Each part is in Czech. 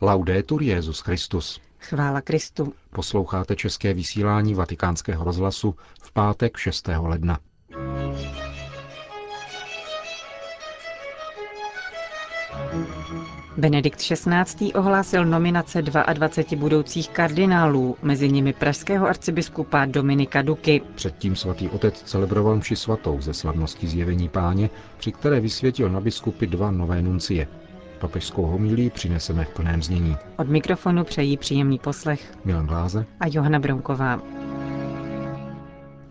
Laudetur Jezus Christus. Chvála Kristu. Posloucháte české vysílání Vatikánského rozhlasu v pátek 6. ledna. Benedikt XVI. ohlásil nominace 22 budoucích kardinálů, mezi nimi pražského arcibiskupa Dominika Duky. Předtím svatý otec celebroval mši svatou ze slavnosti zjevení páně, při které vysvětil na biskupy dva nové nuncie. Papežskou homilí přineseme v plném znění. Od mikrofonu přejí příjemný poslech Milan Gláze a Johana Bronková.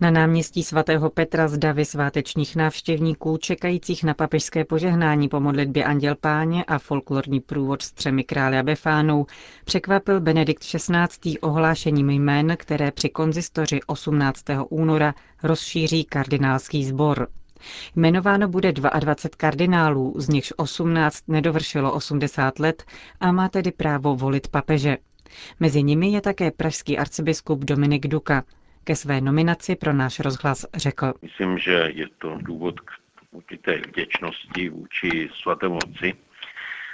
Na náměstí svatého Petra z davy svátečních návštěvníků čekajících na papežské požehnání po modlitbě Anděl Páně a folklorní průvod s třemi králi a befánou překvapil Benedikt XVI. ohlášením jmén, které při konzistoři 18. února rozšíří kardinálský sbor. Jmenováno bude 22 kardinálů, z nichž 18 nedovršilo 80 let a má tedy právo volit papeže. Mezi nimi je také pražský arcibiskup Dominik Duka. Ke své nominaci pro náš rozhlas řekl. Myslím, že je to důvod k určité vděčnosti vůči svatému otci.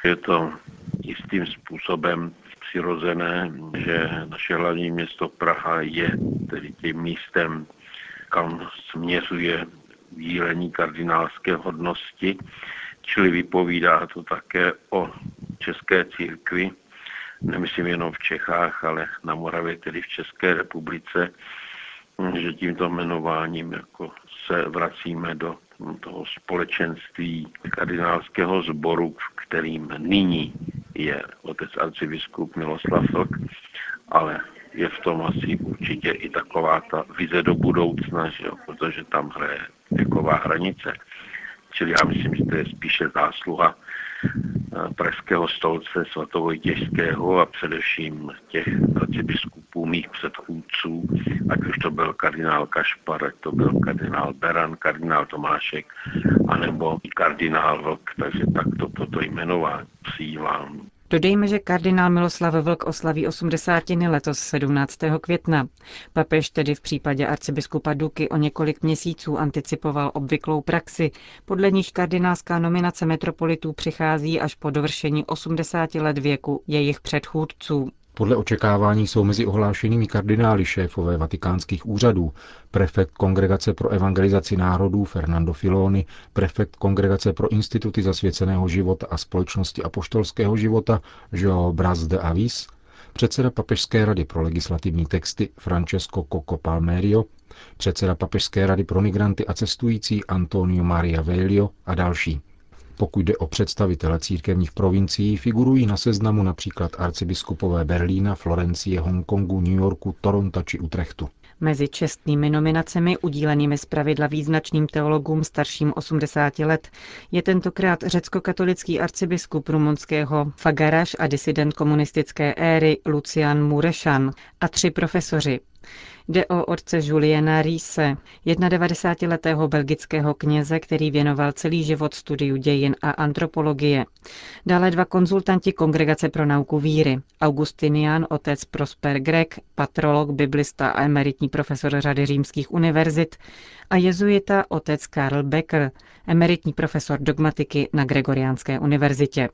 Je to jistým způsobem přirozené, že naše hlavní město Praha je tedy tím místem, kam směřuje dílení kardinálské hodnosti, čili vypovídá to také o české církvi, nemyslím jenom v Čechách, ale na Moravě, tedy v České republice, že tímto jmenováním jako se vracíme do toho společenství kardinálského sboru, kterým nyní je otec arcibiskup Miloslav Vlk, ale je v tom asi určitě i taková ta vize do budoucna, že jo, protože tam hraje věková hranice. Čili já myslím, že to je spíše zásluha eh, pražského stolce svatovojtěžského a především těch arcibiskupů mých předchůdců, ať už to byl kardinál Kašpar, ať to byl kardinál Beran, kardinál Tomášek, anebo kardinál Vlk, takže tak to, toto jmenování přijímám Dodejme, že kardinál Miloslav Vlk oslaví 80. letos 17. května. Papež tedy v případě arcibiskupa Duky o několik měsíců anticipoval obvyklou praxi, podle níž kardinálská nominace metropolitů přichází až po dovršení 80 let věku jejich předchůdců. Podle očekávání jsou mezi ohlášenými kardinály šéfové vatikánských úřadů prefekt Kongregace pro evangelizaci národů Fernando Filoni, prefekt Kongregace pro instituty zasvěceného života a společnosti apoštolského života Joao Braz de Avis, předseda Papežské rady pro legislativní texty Francesco Coco Palmerio, předseda Papežské rady pro migranty a cestující Antonio Maria Velio a další. Pokud jde o představitele církevních provincií, figurují na seznamu například arcibiskupové Berlína, Florencie, Hongkongu, New Yorku, Toronto či Utrechtu. Mezi čestnými nominacemi udílenými zpravidla význačným teologům starším 80 let je tentokrát řecko-katolický arcibiskup rumunského Fagaraš a disident komunistické éry Lucian Murešan a tři profesoři Jde o otce Juliana Riese, 91-letého belgického kněze, který věnoval celý život studiu dějin a antropologie. Dále dva konzultanti Kongregace pro nauku víry, Augustinian, otec Prosper Grek, patrolog, biblista a emeritní profesor řady římských univerzit a jezuita otec Karl Becker, emeritní profesor dogmatiky na Gregoriánské univerzitě.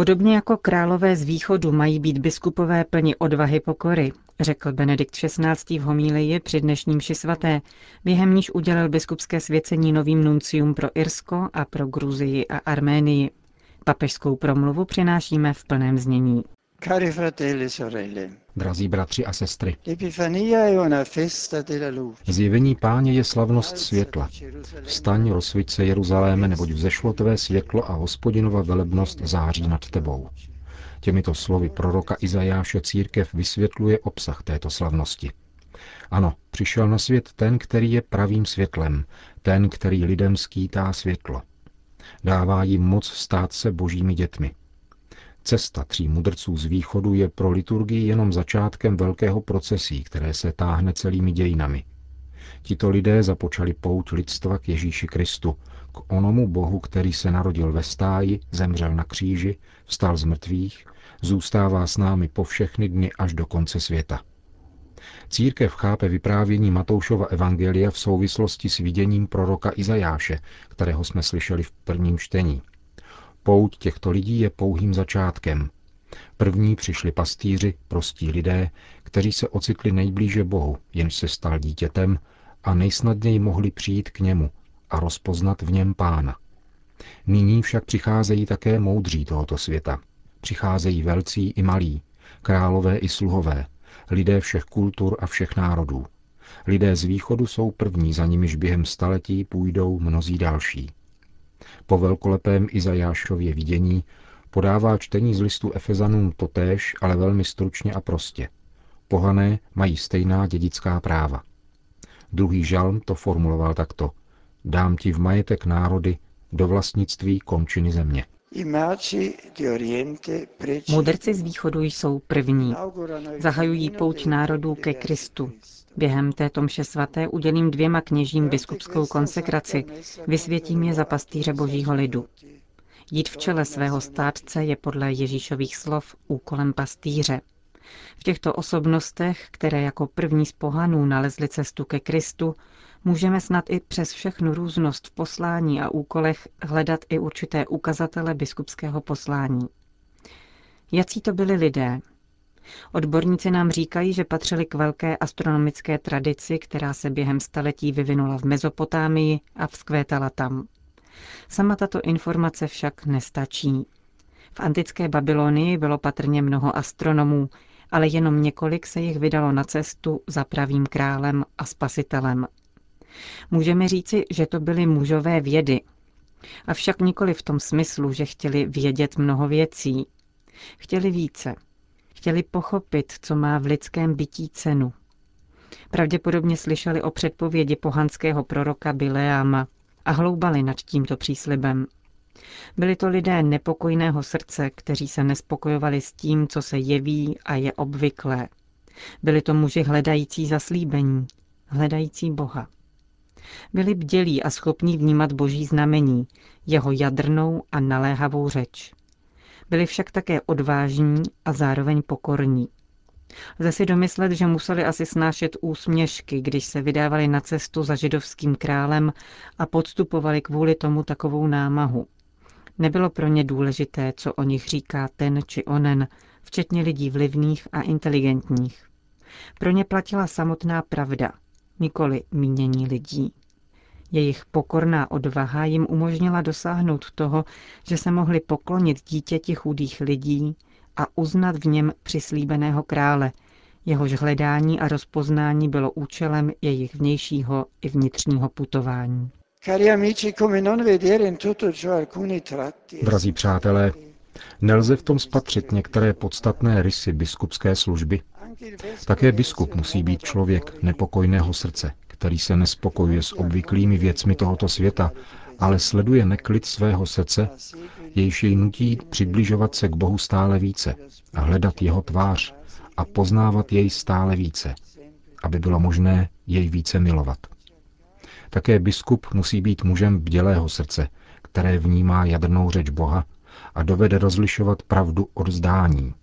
Podobně jako králové z východu mají být biskupové plni odvahy pokory, řekl Benedikt XVI. v homílii při dnešním ši svaté, během níž udělil biskupské svěcení novým nuncium pro Irsko a pro Gruzii a Arménii. Papežskou promluvu přinášíme v plném znění. Cari fratelli e sorelle. Drazí bratři a sestry. Zjevení páně je slavnost světla. Vstaň, rozsviť se Jeruzaléme, neboť vzešlo tvé světlo a hospodinova velebnost září nad tebou. Těmito slovy proroka Izajáše církev vysvětluje obsah této slavnosti. Ano, přišel na svět ten, který je pravým světlem, ten, který lidem skýtá světlo. Dává jim moc stát se božími dětmi. Cesta tří mudrců z východu je pro liturgii jenom začátkem velkého procesí, které se táhne celými dějinami. Tito lidé započali pout lidstva k Ježíši Kristu, k onomu Bohu, který se narodil ve stáji, zemřel na kříži, vstal z mrtvých, zůstává s námi po všechny dny až do konce světa. Církev chápe vyprávění Matoušova evangelia v souvislosti s viděním proroka Izajáše, kterého jsme slyšeli v prvním čtení. Pouť těchto lidí je pouhým začátkem. První přišli pastýři, prostí lidé, kteří se ocitli nejblíže Bohu, jenž se stal dítětem a nejsnadněji mohli přijít k němu a rozpoznat v něm pána. Nyní však přicházejí také moudří tohoto světa. Přicházejí velcí i malí, králové i sluhové, lidé všech kultur a všech národů. Lidé z východu jsou první, za nimiž během staletí půjdou mnozí další. Po velkolepém Izajášově vidění podává čtení z listu Efezanům totéž, ale velmi stručně a prostě. Pohané mají stejná dědická práva. Druhý žalm to formuloval takto. Dám ti v majetek národy do vlastnictví končiny země. Mudrci z východu jsou první. Zahajují pouť národů ke Kristu. Během této mše svaté udělím dvěma kněžím biskupskou konsekraci, vysvětím je za pastýře božího lidu. Jít v čele svého státce je podle Ježíšových slov úkolem pastýře. V těchto osobnostech, které jako první z pohanů nalezly cestu ke Kristu, můžeme snad i přes všechnu různost v poslání a úkolech hledat i určité ukazatele biskupského poslání. Jací to byli lidé? Odborníci nám říkají, že patřili k velké astronomické tradici, která se během staletí vyvinula v Mezopotámii a vzkvétala tam. Sama tato informace však nestačí. V antické Babylonii bylo patrně mnoho astronomů, ale jenom několik se jich vydalo na cestu za pravým králem a spasitelem. Můžeme říci, že to byly mužové vědy. Avšak nikoli v tom smyslu, že chtěli vědět mnoho věcí. Chtěli více. Chtěli pochopit, co má v lidském bytí cenu. Pravděpodobně slyšeli o předpovědi pohanského proroka Bileáma a hloubali nad tímto příslibem. Byli to lidé nepokojného srdce, kteří se nespokojovali s tím, co se jeví a je obvyklé. Byli to muži hledající zaslíbení, hledající Boha. Byli bdělí a schopní vnímat boží znamení, jeho jadrnou a naléhavou řeč. Byli však také odvážní a zároveň pokorní. Lze si domyslet, že museli asi snášet úsměšky, když se vydávali na cestu za židovským králem a podstupovali kvůli tomu takovou námahu. Nebylo pro ně důležité, co o nich říká ten či onen, včetně lidí vlivných a inteligentních. Pro ně platila samotná pravda, nikoli mínění lidí. Jejich pokorná odvaha jim umožnila dosáhnout toho, že se mohli poklonit dítěti chudých lidí a uznat v něm přislíbeného krále, jehož hledání a rozpoznání bylo účelem jejich vnějšího i vnitřního putování. Drazí přátelé, nelze v tom spatřit některé podstatné rysy biskupské služby. Také biskup musí být člověk nepokojného srdce, který se nespokojuje s obvyklými věcmi tohoto světa, ale sleduje neklid svého srdce, jejž jej nutí přibližovat se k Bohu stále více a hledat jeho tvář a poznávat jej stále více, aby bylo možné jej více milovat. Také biskup musí být mužem bdělého srdce, které vnímá jadrnou řeč Boha a dovede rozlišovat pravdu od zdání.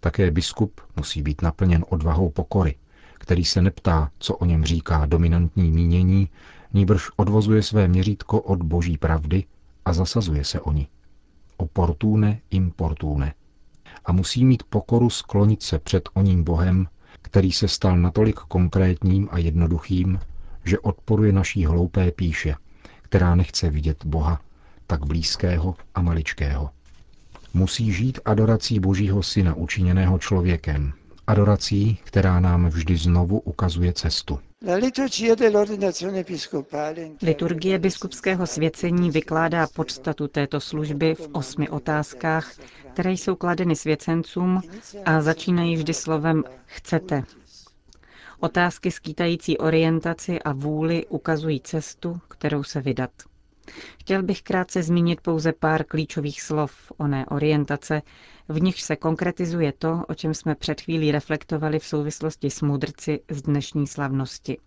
Také biskup musí být naplněn odvahou pokory, který se neptá, co o něm říká dominantní mínění, níbrž odvozuje své měřítko od boží pravdy a zasazuje se o ní. Oportune importune. A musí mít pokoru sklonit se před oním Bohem, který se stal natolik konkrétním a jednoduchým, že odporuje naší hloupé píše, která nechce vidět Boha, tak blízkého a maličkého. Musí žít adorací Božího Syna učiněného člověkem, adorací, která nám vždy znovu ukazuje cestu. Liturgie biskupského svěcení vykládá podstatu této služby v osmi otázkách, které jsou kladeny svěcencům a začínají vždy slovem chcete. Otázky skýtající orientaci a vůli ukazují cestu, kterou se vydat. Chtěl bych krátce zmínit pouze pár klíčových slov oné orientace, v nich se konkretizuje to, o čem jsme před chvílí reflektovali v souvislosti s mudrci z dnešní slavnosti.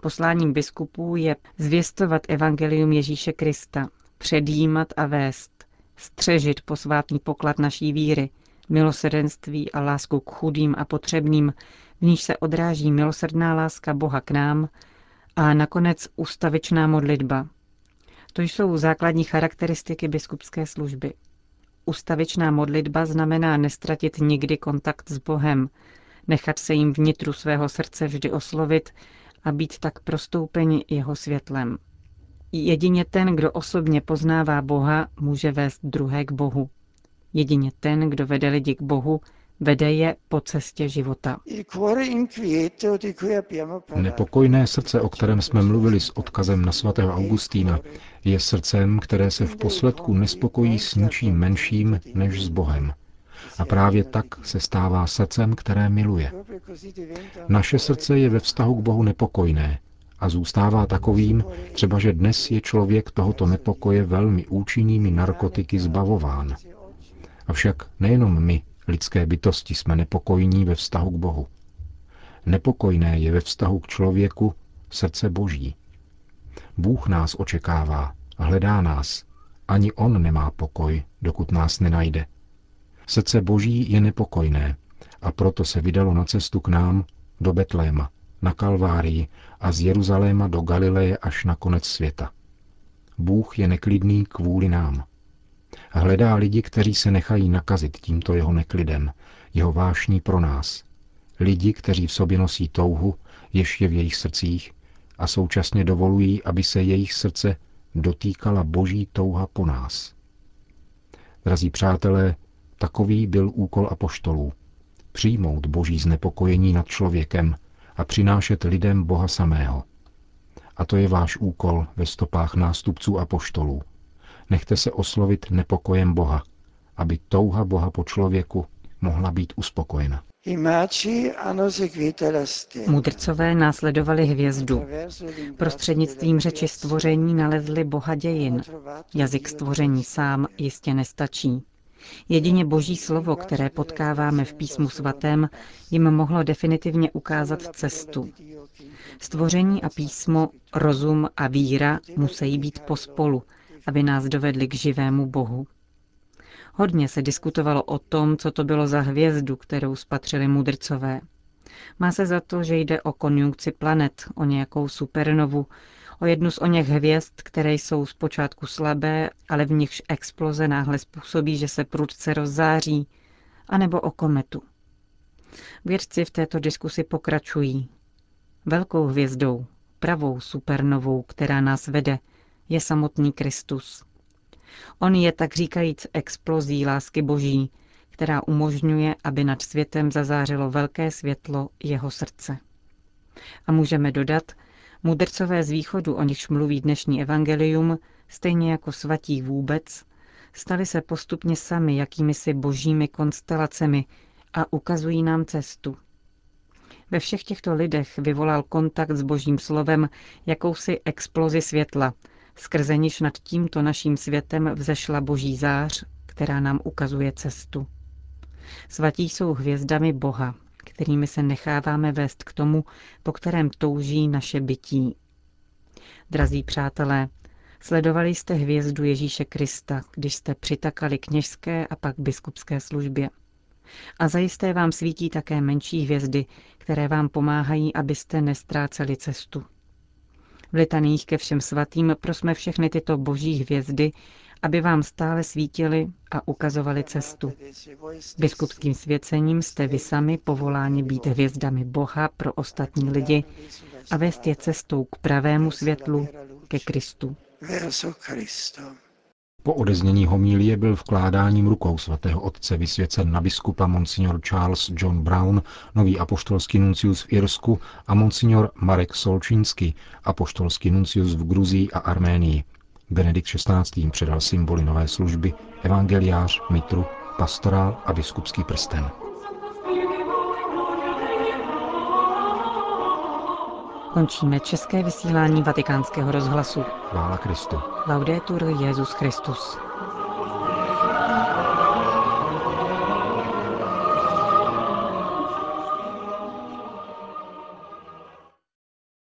Posláním biskupů je zvěstovat evangelium Ježíše Krista, předjímat a vést, střežit posvátný poklad naší víry, milosrdenství a lásku k chudým a potřebným, v níž se odráží milosrdná láska Boha k nám a nakonec ustavičná modlitba. To jsou základní charakteristiky biskupské služby. Ustavičná modlitba znamená nestratit nikdy kontakt s Bohem, nechat se jim vnitru svého srdce vždy oslovit a být tak prostoupeni jeho světlem. Jedině ten, kdo osobně poznává Boha, může vést druhé k Bohu. Jedině ten, kdo vede lidi k Bohu, vede je po cestě života. Nepokojné srdce, o kterém jsme mluvili s odkazem na svatého Augustína, je srdcem, které se v posledku nespokojí s ničím menším než s Bohem. A právě tak se stává srdcem, které miluje. Naše srdce je ve vztahu k Bohu nepokojné a zůstává takovým, třeba že dnes je člověk tohoto nepokoje velmi účinnými narkotiky zbavován. Avšak nejenom my, lidské bytosti, jsme nepokojní ve vztahu k Bohu. Nepokojné je ve vztahu k člověku srdce Boží. Bůh nás očekává, hledá nás. Ani On nemá pokoj, dokud nás nenajde. Srdce Boží je nepokojné a proto se vydalo na cestu k nám do Betléma, na Kalvárii a z Jeruzaléma do Galileje až na konec světa. Bůh je neklidný kvůli nám. Hledá lidi, kteří se nechají nakazit tímto jeho neklidem, jeho vášní pro nás. Lidi, kteří v sobě nosí touhu, jež je v jejich srdcích, a současně dovolují, aby se jejich srdce dotýkala boží touha po nás. Drazí přátelé, takový byl úkol apoštolů. Přijmout boží znepokojení nad člověkem a přinášet lidem Boha samého. A to je váš úkol ve stopách nástupců apoštolů. Nechte se oslovit nepokojem Boha, aby touha Boha po člověku mohla být uspokojena. Mudrcové následovali hvězdu. Prostřednictvím řeči stvoření nalezli boha dějin. Jazyk stvoření sám jistě nestačí. Jedině boží slovo, které potkáváme v písmu svatém, jim mohlo definitivně ukázat cestu. Stvoření a písmo, rozum a víra musí být pospolu, aby nás dovedli k živému Bohu. Hodně se diskutovalo o tom, co to bylo za hvězdu, kterou spatřili mudrcové. Má se za to, že jde o konjunkci planet, o nějakou supernovu, o jednu z o něch hvězd, které jsou zpočátku slabé, ale v nichž exploze náhle způsobí, že se prudce rozzáří, anebo o kometu. Vědci v této diskusi pokračují. Velkou hvězdou, pravou supernovou, která nás vede, je samotný Kristus. On je tak říkajíc explozí lásky boží, která umožňuje, aby nad světem zazářilo velké světlo jeho srdce. A můžeme dodat, mudrcové z východu, o nichž mluví dnešní evangelium, stejně jako svatí vůbec, stali se postupně sami jakými si božími konstelacemi a ukazují nám cestu. Ve všech těchto lidech vyvolal kontakt s božím slovem jakousi explozi světla, skrze niž nad tímto naším světem vzešla boží zář, která nám ukazuje cestu. Svatí jsou hvězdami Boha, kterými se necháváme vést k tomu, po kterém touží naše bytí. Drazí přátelé, sledovali jste hvězdu Ježíše Krista, když jste přitakali kněžské a pak biskupské službě. A zajisté vám svítí také menší hvězdy, které vám pomáhají, abyste nestráceli cestu. V litaných ke všem svatým prosme všechny tyto boží hvězdy, aby vám stále svítili a ukazovali cestu. Biskupským svěcením jste vy sami povoláni být hvězdami Boha pro ostatní lidi a vést je cestou k pravému světlu, ke Kristu. Po odeznění homílie byl vkládáním rukou svatého otce vysvěcen na biskupa monsignor Charles John Brown, nový apoštolský nuncius v Irsku a monsignor Marek Solčínsky, apoštolský nuncius v Gruzii a Arménii. Benedikt XVI. předal symboly nové služby, evangeliář, mitru, pastorál a biskupský prsten. Končíme české vysílání vatikánského rozhlasu. Chvála Kristu. Laudetur Jezus Christus.